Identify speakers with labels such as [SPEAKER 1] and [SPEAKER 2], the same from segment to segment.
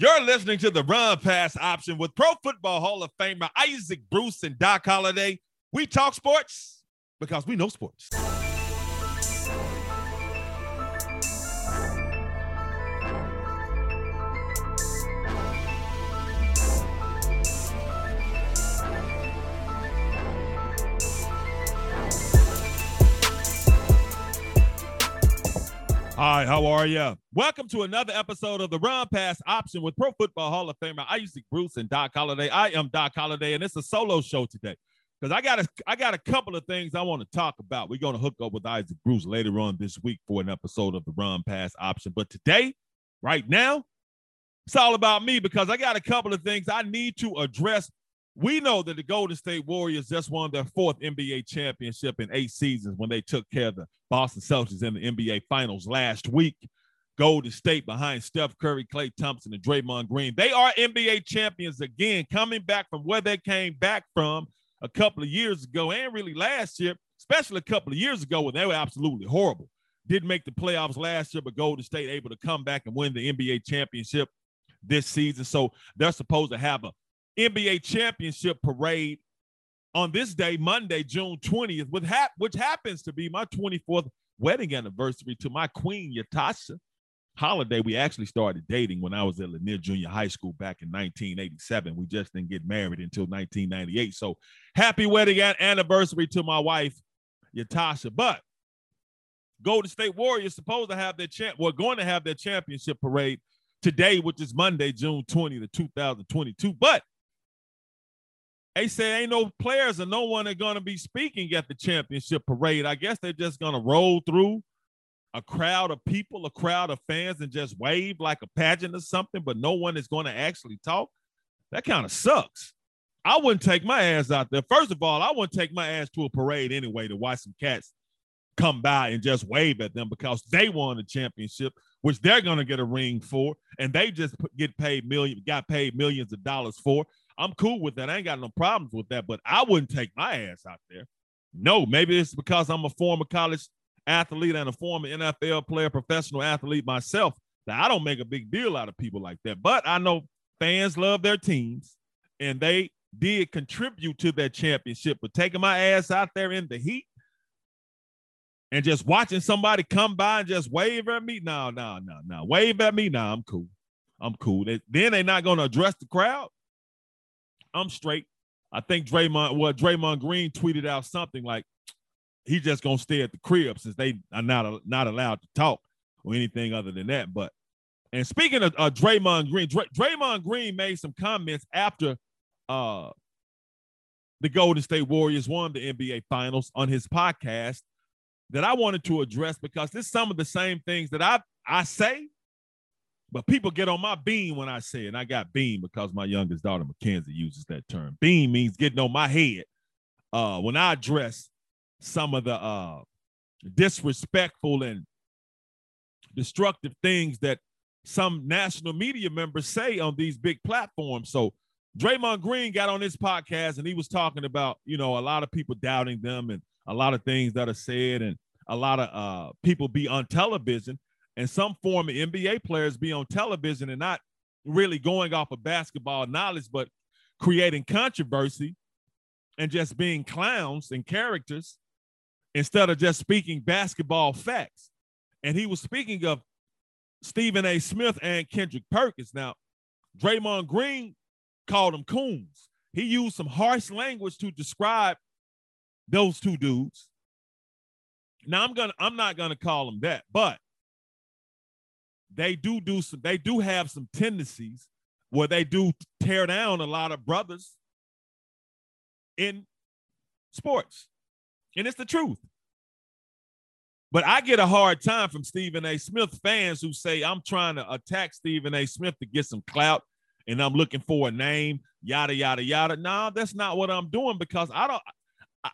[SPEAKER 1] You're listening to the Run Pass option with Pro Football Hall of Famer Isaac Bruce and Doc Holliday. We talk sports because we know sports. Hi, how are you? Welcome to another episode of the Run Pass Option with Pro Football Hall of Famer Isaac Bruce and Doc Holliday. I am Doc Holliday, and it's a solo show today because I got a I got a couple of things I want to talk about. We're going to hook up with Isaac Bruce later on this week for an episode of the Run Pass Option. But today, right now, it's all about me because I got a couple of things I need to address we know that the Golden State Warriors just won their fourth NBA championship in eight seasons when they took care of the Boston Celtics in the NBA Finals last week. Golden State behind Steph Curry, Klay Thompson, and Draymond Green. They are NBA champions again, coming back from where they came back from a couple of years ago and really last year, especially a couple of years ago when they were absolutely horrible. Didn't make the playoffs last year, but Golden State able to come back and win the NBA championship this season. So they're supposed to have a NBA championship parade on this day, Monday, June 20th, with hap- which happens to be my 24th wedding anniversary to my queen, Yatasha Holliday. We actually started dating when I was at Lanier Junior High School back in 1987. We just didn't get married until 1998. So happy wedding anniversary to my wife, Yatasha. But Golden State Warriors supposed to have their champ. We're going to have their championship parade today, which is Monday, June 20th, 2022. But they say ain't no players and no one are to be speaking at the championship parade. I guess they're just to roll through a crowd of people, a crowd of fans, and just wave like a pageant or something, but no one is to actually talk. That kind of sucks. I wouldn't take my ass out there. First of all, I wouldn't take my ass to a parade anyway to watch some cats come by and just wave at them because they won the championship, which they're to get a ring for, and they just get paid million, got paid millions of dollars for. I'm cool with that. I ain't got no problems with that, but I wouldn't take my ass out there. No, maybe it's because I'm a former college athlete and a former NFL player, professional athlete myself, that I don't make a big deal out of people like that. But I know fans love their teams and they did contribute to that championship. But taking my ass out there in the heat and just watching somebody come by and just wave at me, no, no, no, no. Wave at me, no, I'm cool. I'm cool. Then they're not going to address the crowd. I'm straight. I think Draymond, well, Draymond Green tweeted out something like he's just gonna stay at the crib since they are not not allowed to talk or anything other than that. But and speaking of uh, Draymond Green, Dray, Draymond Green made some comments after uh, the Golden State Warriors won the NBA Finals on his podcast that I wanted to address because this some of the same things that I I say but people get on my beam when I say it. And I got beam because my youngest daughter, Mackenzie, uses that term. Beam means getting on my head. Uh, when I address some of the uh, disrespectful and destructive things that some national media members say on these big platforms. So Draymond Green got on this podcast and he was talking about, you know, a lot of people doubting them and a lot of things that are said and a lot of uh, people be on television and some former NBA players be on television and not really going off of basketball knowledge, but creating controversy and just being clowns and characters instead of just speaking basketball facts. And he was speaking of Stephen A. Smith and Kendrick Perkins. Now, Draymond Green called them coons. He used some harsh language to describe those two dudes. Now I'm gonna I'm not gonna call them that, but they do do some they do have some tendencies where they do tear down a lot of brothers in sports. And it's the truth. But I get a hard time from Stephen A. Smith fans who say I'm trying to attack Stephen A. Smith to get some clout and I'm looking for a name, yada, yada, yada. No, that's not what I'm doing because I don't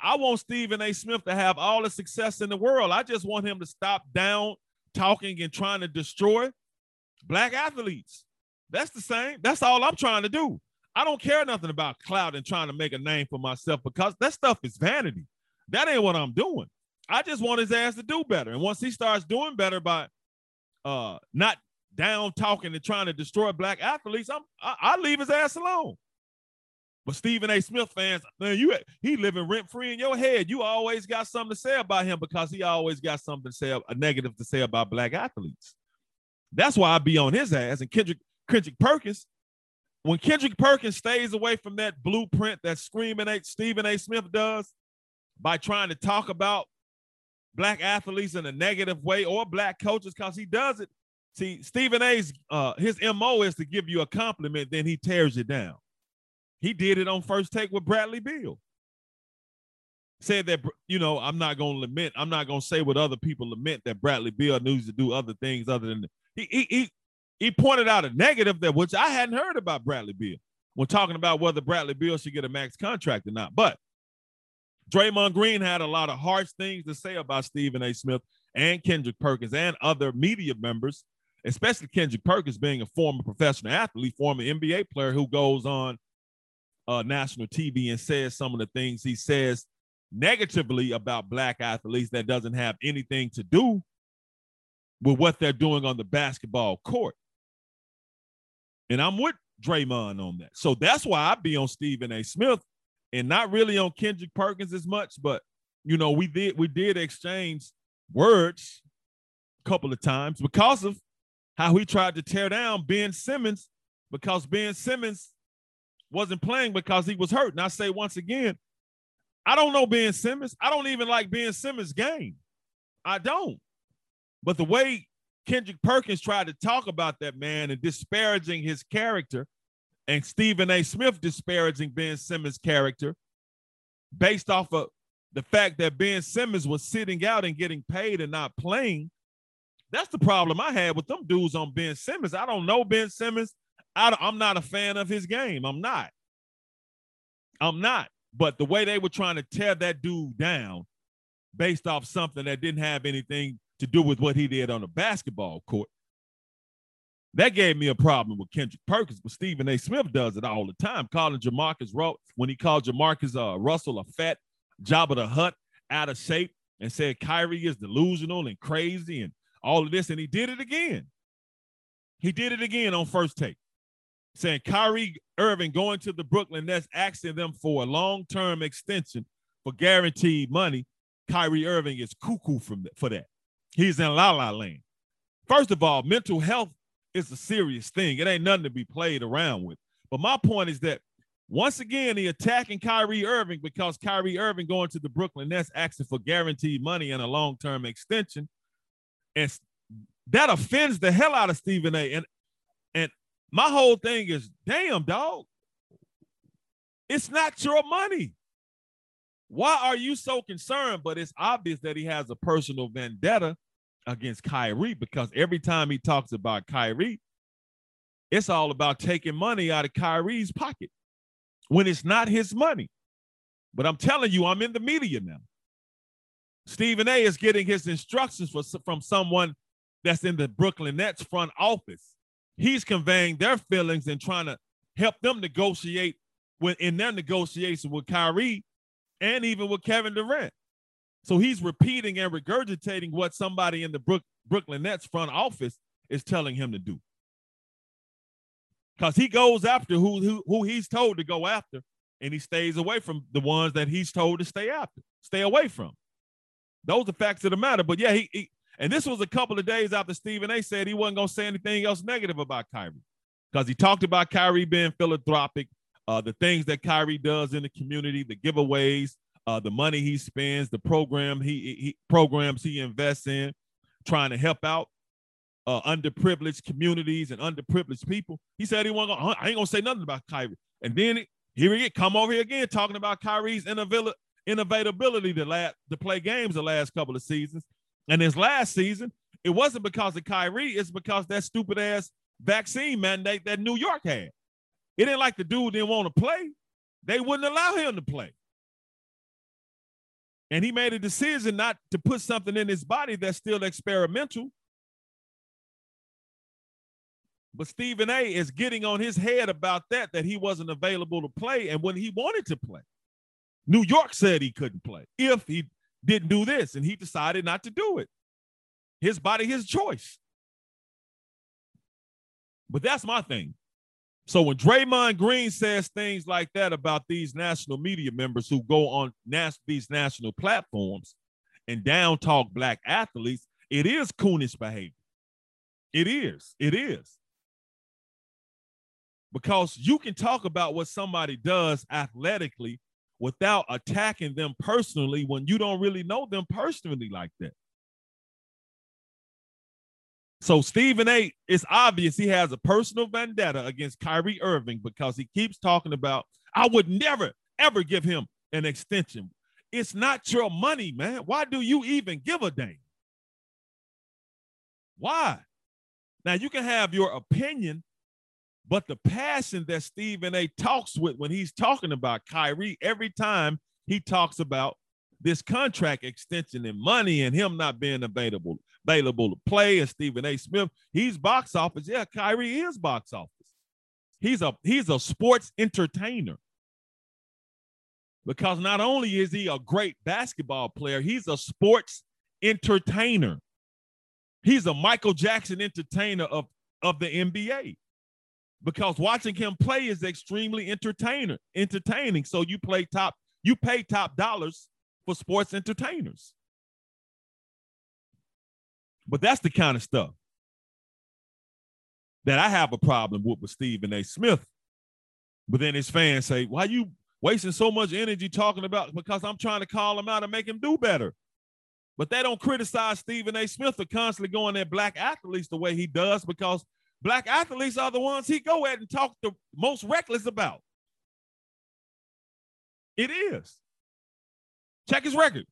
[SPEAKER 1] I want Stephen A. Smith to have all the success in the world. I just want him to stop down talking and trying to destroy black athletes. That's the same. That's all I'm trying to do. I don't care nothing about cloud and trying to make a name for myself because that stuff is vanity. That ain't what I'm doing. I just want his ass to do better. And once he starts doing better by uh not down talking and trying to destroy black athletes, I'm I, I leave his ass alone. But Stephen A. Smith fans, man, you he living rent free in your head. You always got something to say about him because he always got something to say, a negative to say about black athletes. That's why I be on his ass. And Kendrick Kendrick Perkins, when Kendrick Perkins stays away from that blueprint that screaming A. Stephen A. Smith does by trying to talk about black athletes in a negative way or black coaches, because he does it. See, Stephen A's uh, his MO is to give you a compliment, then he tears it down. He did it on first take with Bradley Beal. Said that, you know, I'm not to lament. I'm not to say what other people lament that Bradley Beal needs to do other things other than he, he, he, he pointed out a negative that which I hadn't heard about Bradley Beal when talking about whether Bradley Beal should get a max contract or not. But Draymond Green had a lot of harsh things to say about Stephen A. Smith and Kendrick Perkins and other media members, especially Kendrick Perkins being a former professional athlete, former NBA player who goes on uh, national TV and says some of the things he says negatively about black athletes that doesn't have anything to do with what they're doing on the basketball court. And I'm with Draymond on that. So that's why I be on Stephen A. Smith and not really on Kendrick Perkins as much, but you know, we did we did exchange words a couple of times because of how he tried to tear down Ben Simmons because Ben Simmons wasn't playing because he was hurt. And I say once again, I don't know Ben Simmons. I don't even like Ben Simmons' game. I don't. But the way Kendrick Perkins tried to talk about that man and disparaging his character, and Stephen A. Smith disparaging Ben Simmons' character based off of the fact that Ben Simmons was sitting out and getting paid and not playing. That's the problem I had with them dudes on Ben Simmons. I don't know Ben Simmons. I, I'm not a fan of his game. I'm not. I'm not. But the way they were trying to tear that dude down based off something that didn't have anything to do with what he did on the basketball court, that gave me a problem with Kendrick Perkins. But Stephen A. Smith does it all the time, calling Jamarcus when he called Jamarcus uh, Russell a fat Jabba the Hutt out of shape and said Kyrie is delusional and crazy and all of this. And he did it again. He did it again on first take saying Kyrie Irving going to the Brooklyn Nets, asking them for a long-term extension for guaranteed money. Kyrie Irving is cuckoo from for that. He's in la la land. First of all, mental health is a serious thing. It ain't nothing to be played around with. But my point is that once again, he attacking Kyrie Irving because Kyrie Irving going to the Brooklyn Nets asking for guaranteed money and a long-term extension. And that offends the hell out of Stephen A. And and my whole thing is, damn, dog, it's not your money. Why are you so concerned? But it's obvious that he has a personal vendetta against Kyrie because every time he talks about Kyrie, it's all about taking money out of Kyrie's pocket when it's not his money. But I'm telling you, I'm in the media now. Stephen A is getting his instructions for, from someone that's in the Brooklyn Nets front office he's conveying their feelings and trying to help them negotiate in their negotiation with Kyrie and even with Kevin Durant. So he's repeating and regurgitating what somebody in the Brook, Brooklyn Nets front office is telling him to do. Because he goes after who, who, who he's told to go after, and he stays away from the ones that he's told to stay after, stay away from. Those are facts of the matter. But yeah, he, he and this was a couple of days after Stephen A said he wasn't going to say anything else negative about Kyrie because he talked about Kyrie being philanthropic, uh, the things that Kyrie does in the community, the giveaways, uh, the money he spends, the program he, he programs he invests in, trying to help out uh, underprivileged communities and underprivileged people. He said he. Gonna, I ain't gonna say nothing about Kyrie. And then here he get come over here again talking about Kyrie's innovatability to last to play games the last couple of seasons and his last season, it wasn't because of Kyrie, it's because that stupid ass vaccine mandate that New York had. It didn't like the dude didn't want to play. They wouldn't allow him to play. And he made a decision not to put something in his body that's still experimental. But Stephen A is getting on his head about that, that he wasn't available to play. And when he wanted to play, New York said he couldn't play if he didn't do this and he decided not to do it. His body, his choice. But that's my thing. So when Draymond Green says things like that about these national media members who go on nas- these national platforms and down talk black athletes, it is coonish behavior. It is. It is. Because you can talk about what somebody does athletically without attacking them personally when you don't really know them personally like that. So Stephen A, it's obvious he has a personal vendetta against Kyrie Irving because he keeps talking about, I would never, ever give him an extension. It's not your money, man. Why do you even give a damn? Why? Now you can have your opinion, but the passion that Stephen A talks with when he's talking about Kyrie every time he talks about this contract extension and money and him not being available available to play and Stephen A. Smith, he's box office. Yeah, Kyrie is box office. He's a he's a sports entertainer. Because not only is he a great basketball player, he's a sports entertainer. He's a Michael Jackson entertainer of, of the NBA. Because watching him play is extremely entertainer, entertaining. So you play top, you pay top dollars for sports entertainers. But that's the kind of stuff that I have a problem with with Stephen A. Smith. But then his fans say, why you wasting so much energy talking about because I'm trying to call him out and make him do better. But they don't criticize Stephen A. Smith for constantly going at black athletes the way he does because black athletes are the ones he go at and talk the most reckless about. It is. Check his record.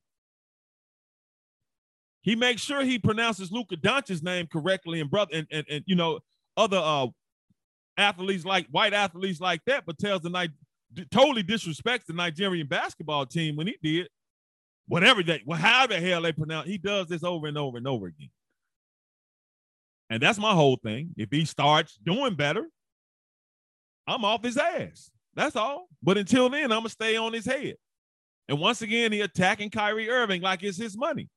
[SPEAKER 1] He makes sure he pronounces Luka Doncic's name correctly and brother and, and, and you know other uh athletes like white athletes like that, but tells the night totally disrespects the Nigerian basketball team when he did whatever they well, how the hell they pronounce he does this over and over and over again. And that's my whole thing. If he starts doing better, I'm off his ass. That's all. But until then, I'm gonna stay on his head. And once again, he attacking Kyrie Irving like it's his money.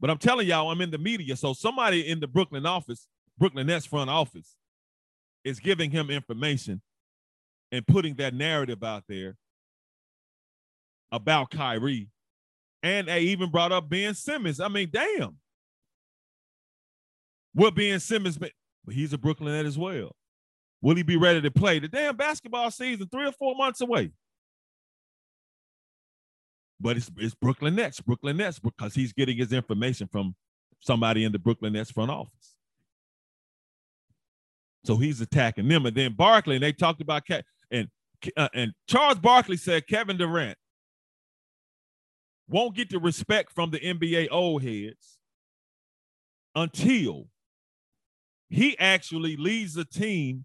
[SPEAKER 1] But I'm telling y'all, I'm in the media. So somebody in the Brooklyn office, Brooklyn Nets front office, is giving him information and putting that narrative out there about Kyrie. And they even brought up Ben Simmons. I mean, damn. Will Ben Simmons be? But he's a Brooklyn Net as well. Will he be ready to play? The damn basketball season, three or four months away. But it's, it's Brooklyn Nets, Brooklyn Nets, because he's getting his information from somebody in the Brooklyn Nets front office. So he's attacking them. And then Barkley, and they talked about Ke- and uh, and Charles Barkley said Kevin Durant won't get the respect from the NBA old heads until he actually leads the team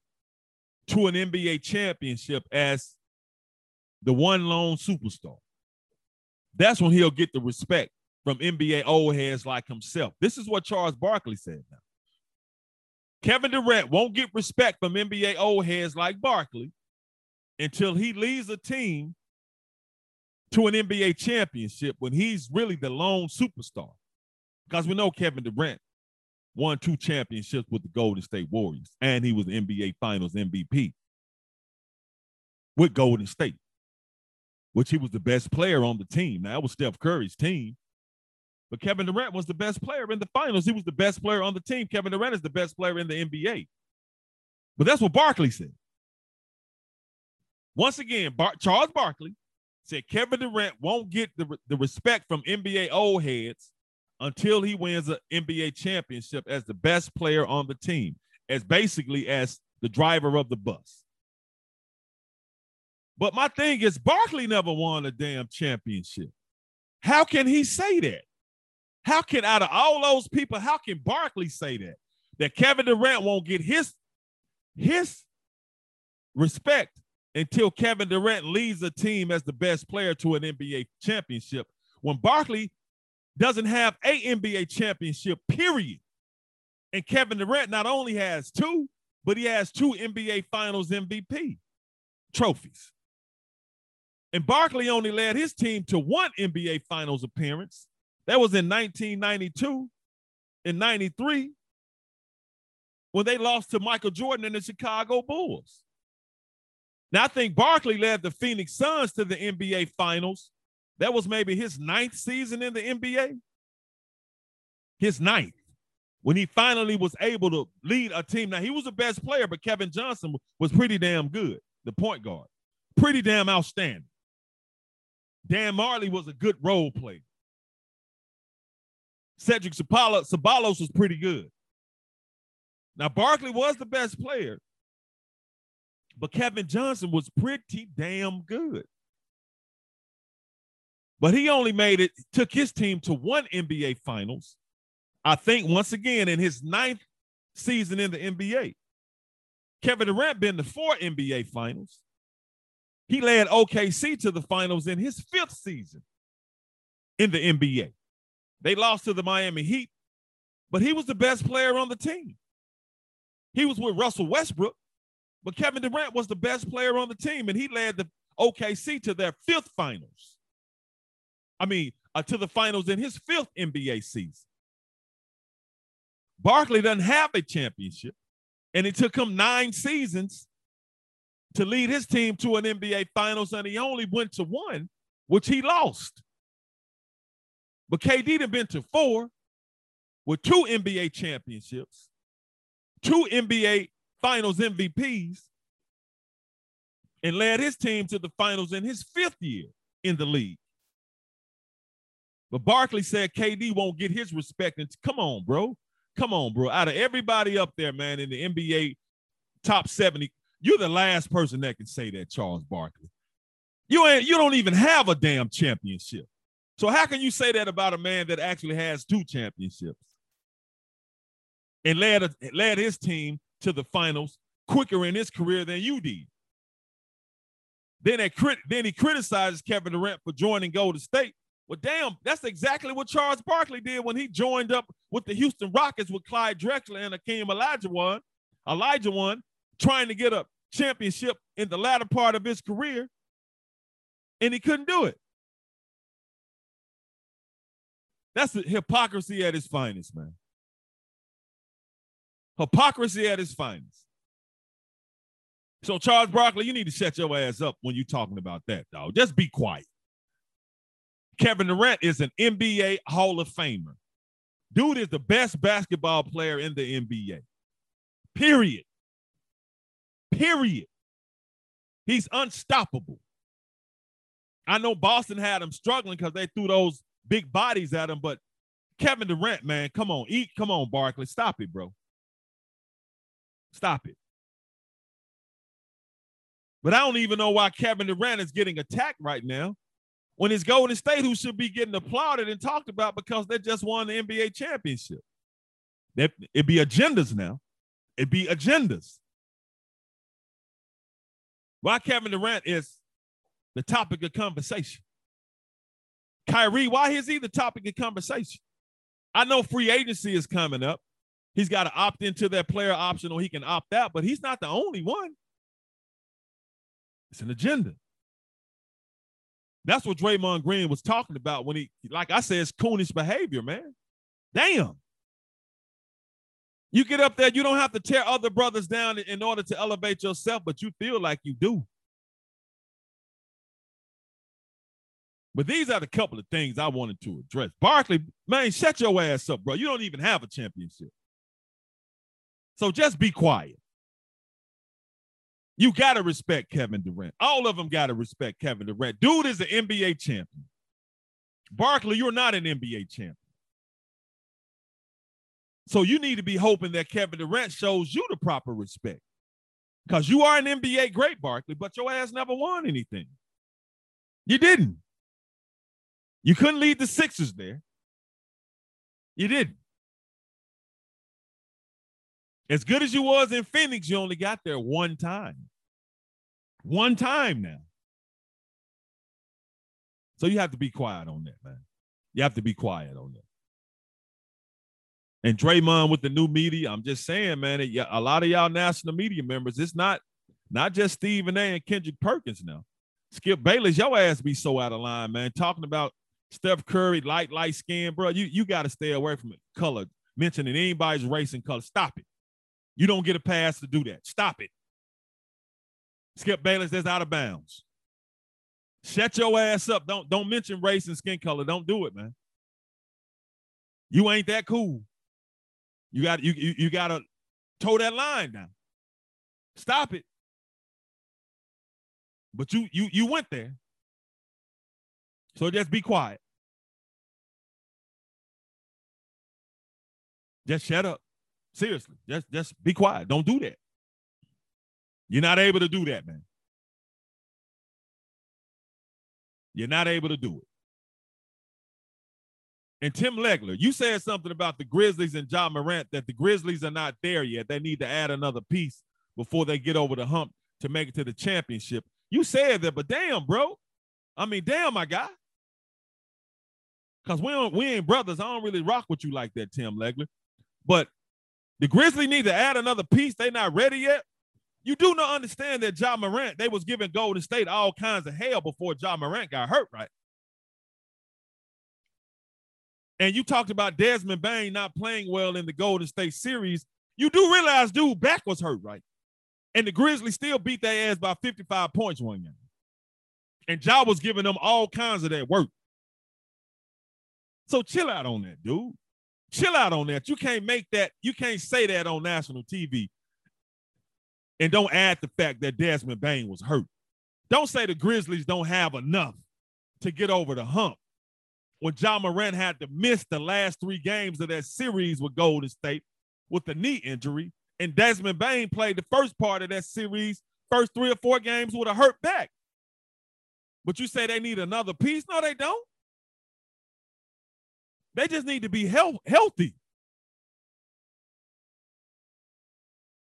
[SPEAKER 1] to an NBA championship as the one lone superstar. That's when he'll get the respect from NBA old heads like himself. This is what Charles Barkley said now. Kevin Durant won't get respect from NBA old heads like Barkley until he leads a team to an NBA championship when he's really the lone superstar. Because we know Kevin Durant won two championships with the Golden State Warriors, and he was NBA Finals MVP with Golden State which he was the best player on the team. Now, that was Steph Curry's team. But Kevin Durant was the best player in the finals. He was the best player on the team. Kevin Durant is the best player in the NBA. But that's what Barkley said. Once again, Bar- Charles Barkley said Kevin Durant won't get the, the respect from NBA old heads until he wins an NBA championship as the best player on the team, as basically as the driver of the bus. But my thing is, Barkley never won a damn championship. How can he say that? How can, out of all those people, how can Barkley say that? That Kevin Durant won't get his, his respect until Kevin Durant leads a team as the best player to an NBA championship when Barkley doesn't have a NBA championship, period. And Kevin Durant not only has two, but he has two NBA Finals MVP trophies. And Barkley only led his team to one NBA Finals appearance. That was in 1992. In 93, when they lost to Michael Jordan and the Chicago Bulls. Now, I think Barkley led the Phoenix Suns to the NBA Finals. That was maybe his ninth season in the NBA. His ninth. When he finally was able to lead a team. Now, he was the best player, but Kevin Johnson was pretty damn good, the point guard. Pretty damn outstanding. Dan Majerle was a good role player. Cedric Ceballos was pretty good. Now, Barkley was the best player, but Kevin Johnson was pretty damn good. But he only made it, took his team to one NBA Finals, I think once again in his ninth season in the NBA. Kevin Durant been to four NBA Finals. He led OKC to the finals in his fifth season in the NBA. They lost to the Miami Heat, but he was the best player on the team. He was with Russell Westbrook, but Kevin Durant was the best player on the team, and he led the OKC to their fifth finals. I mean, uh, to the finals in his fifth NBA season. Barkley doesn't have a championship, and it took him nine seasons to lead his team to an NBA finals, and he only went to one, which he lost. But KD had been to four with two NBA championships, two NBA finals MVPs, and led his team to the finals in his fifth year in the league. But Barkley said KD won't get his respect. And come on, bro. Come on, bro. Out of everybody up there, man, in the NBA top 70, you're the last person that can say that, Charles Barkley. You ain't you don't even have a damn championship. So how can you say that about a man that actually has two championships and led a, led his team to the finals quicker in his career than you did? Then, then he criticizes Kevin Durant for joining Golden State. Well, damn, that's exactly what Charles Barkley did when he joined up with the Houston Rockets with Clyde Drexler and Akeem one, Olajuwon, trying to get a championship in the latter part of his career, and he couldn't do it. That's hypocrisy at its finest, man. Hypocrisy at its finest. So, Charles Barkley, you need to shut your ass up when you're talking about that, dog. Just be quiet. Kevin Durant is an NBA Hall of Famer. Dude is the best basketball player in the NBA. Period. Period. He's unstoppable. I know Boston had him struggling because they threw those big bodies at him. But Kevin Durant, man, come on, eat, come on, Barkley, stop it, bro. Stop it. But I don't even know why Kevin Durant is getting attacked right now when it's Golden State who should be getting applauded and talked about because they just won the NBA championship. It'd be agendas now. It'd be agendas. Why Kevin Durant is the topic of conversation. Kyrie, why is he the topic of conversation? I know free agency is coming up. He's got to opt into that player option or he can opt out, but he's not the only one. It's an agenda. That's what Draymond Green was talking about when he, like I said, it's coonish behavior, man. Damn. You get up there, you don't have to tear other brothers down in order to elevate yourself, but you feel like you do. But these are the couple of things I wanted to address. Barkley, man, shut your ass up, bro. You don't even have a championship. So just be quiet. You got to respect Kevin Durant. All of them got to respect Kevin Durant. Dude is an NBA champion. Barkley, you're not an NBA champion. So you need to be hoping that Kevin Durant shows you the proper respect. Because you are an NBA great, Barkley, but your ass never won anything. You didn't. You couldn't lead the Sixers there. You didn't. As good as you was in Phoenix, you only got there one time. One time now. So you have to be quiet on that, man. You have to be quiet on that. And Draymond with the new media, I'm just saying, man, a lot of y'all national media members, it's not not just Stephen A and Kendrick Perkins now. Skip Bayless, your ass be so out of line, man. Talking about Steph Curry, light, light skin, bro. You you got to stay away from it. Color, mentioning anybody's race and color. Stop it. You don't get a pass to do that. Stop it. Skip Bayless, that's out of bounds. Shut your ass up. Don't don't mention race and skin color. Don't do it, man. You ain't that cool. You got you you, you gotta toe that line now. Stop it. But you you you went there. So just be quiet. Just shut up. Seriously. Just just be quiet. Don't do that. You're not able to do that, man. You're not able to do it. And Tim Legler, you said something about the Grizzlies and Ja Morant that the Grizzlies are not there yet. They need to add another piece before they get over the hump to make it to the championship. You said that, but damn, bro. I mean, damn, my guy. Cause we don't, we ain't brothers. I don't really rock with you like that, Tim Legler. But the Grizzlies need to add another piece. They not ready yet. You do not understand that Ja Morant, they was giving Golden State all kinds of hell before Ja Morant got hurt, right? And you talked about Desmond Bane not playing well in the Golden State series. You do realize dude back was hurt, right? And the Grizzlies still beat their ass by 55 points one game. And Ja was giving them all kinds of that work. So chill out on that, dude. Chill out on that. You can't make that, you can't say that on national TV and don't add the fact that Desmond Bane was hurt. Don't say the Grizzlies don't have enough to get over the hump. When Ja Morant had to miss the last three games of that series with Golden State with a knee injury, and Desmond Bane played the first part of that series, first three or four games with a hurt back. But you say they need another piece? No, they don't. They just need to be health- healthy.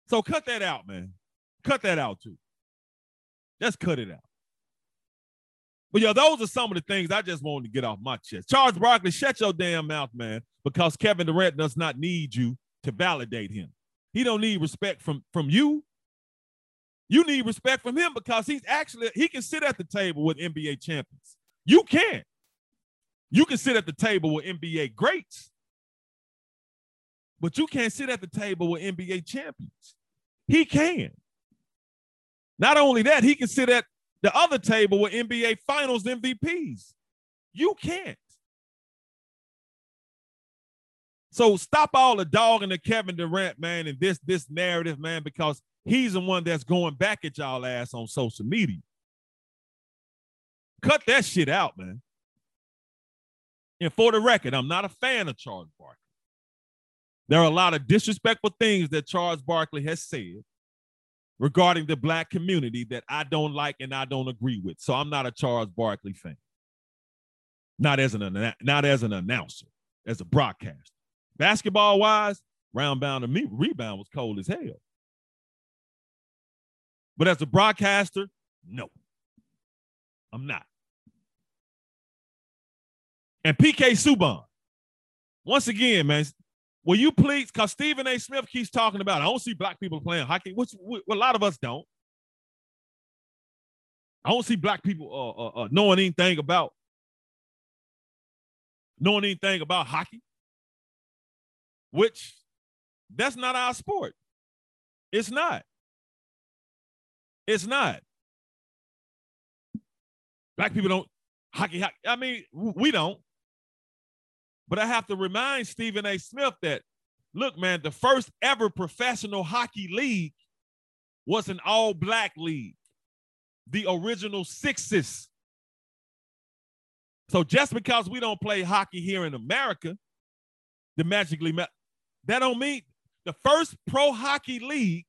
[SPEAKER 1] So cut that out, man. Cut that out too. Just cut it out. But yeah, those are some of the things I just wanted to get off my chest. Charles Barkley, shut your damn mouth, man, because Kevin Durant does not need you to validate him. He don't need respect from from you. You need respect from him because he's actually he can sit at the table with NBA champions. You can't. You can sit at the table with NBA greats, but you can't sit at the table with NBA champions. He can. Not only that, he can sit at the other table with NBA Finals MVPs. You can't. So stop all the dog and the Kevin Durant, man, and this this narrative, man, because he's the one that's going back at y'all ass on social media. Cut that shit out, man. And for the record, I'm not a fan of Charles Barkley. There are a lot of disrespectful things that Charles Barkley has said regarding the black community that I don't like and I don't agree with. So I'm not a Charles Barkley fan. Not as an not as an announcer, as a broadcaster. Basketball wise, round bound to me, rebound was cold as hell. But as a broadcaster, no, I'm not. And PK Subban, once again, man, Will you please? Because Stephen A. Smith keeps talking about, I don't see black people playing hockey, which, which a lot of us don't. I don't see black people uh, uh, uh, knowing anything about knowing anything about hockey, which that's not our sport. It's not. It's not. Black people don't hockey, hockey. I mean, we don't. But I have to remind Stephen A. Smith that, look, man, the first ever professional hockey league was an all black league, the original Sixes. So just because we don't play hockey here in America, the magically, that don't mean the first pro hockey league,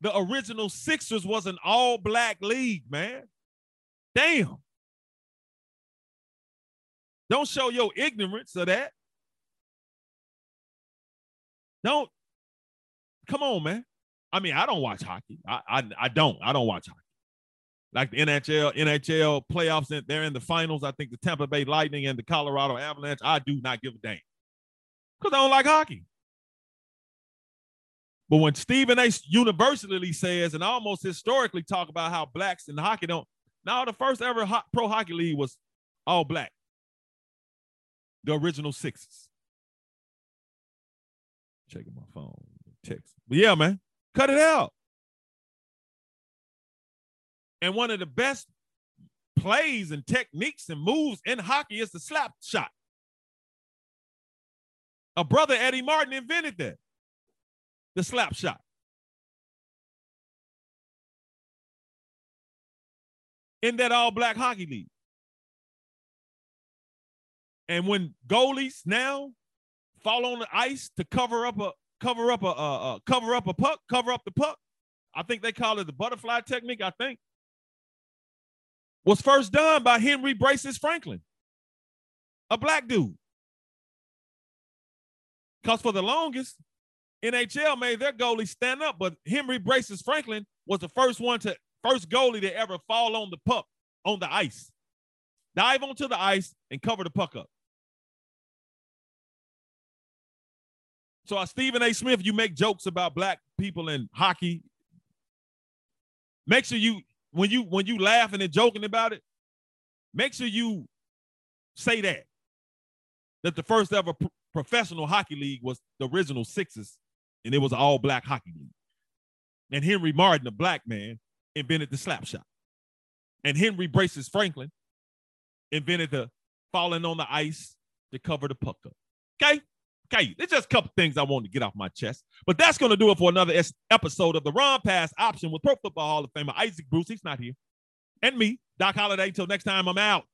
[SPEAKER 1] the original Sixers was an all black league, man. Damn. Don't show your ignorance of that. Don't. Come on, man. I mean, I don't watch hockey. I, I, I don't. I don't watch hockey. Like the NHL, NHL playoffs, they're in the finals. I think the Tampa Bay Lightning and the Colorado Avalanche. I do not give a damn because I don't like hockey. But when Stephen A. universally says and almost historically talk about how blacks in hockey don't, now the first ever ho- pro hockey league was all black the original sixes. Checking my phone. text. But yeah, man, cut it out. And one of the best plays and techniques and moves in hockey is the slap shot. A brother Eddie Martin invented that. The slap shot. In that all black hockey league. And when goalies now fall on the ice to cover up a cover up a, cover up a puck, cover up the puck, I think they call it the butterfly technique, I think, was first done by Henry Braces Franklin, a black dude. Because for the longest, NHL made their goalie stand up, but Henry Braces Franklin was the first one to first goalie to ever fall on the puck on the ice, dive onto the ice and cover the puck up. So, uh, Stephen A. Smith, you make jokes about black people in hockey. Make sure you when you when you laughing and joking about it, make sure you say that that the first ever professional hockey league was the original Sixes, and it was an all black hockey league. And Henry Martin, a black man, invented the slap shot. And Henry Braces Franklin invented the falling on the ice to cover the puck up. Okay? Okay, there's just a couple things I want to get off my chest. But that's going to do it for another episode of the Run Pass Option with Pro Football Hall of Famer Isaac Bruce. He's not here. And me, Doc Holliday. Till next time, I'm out.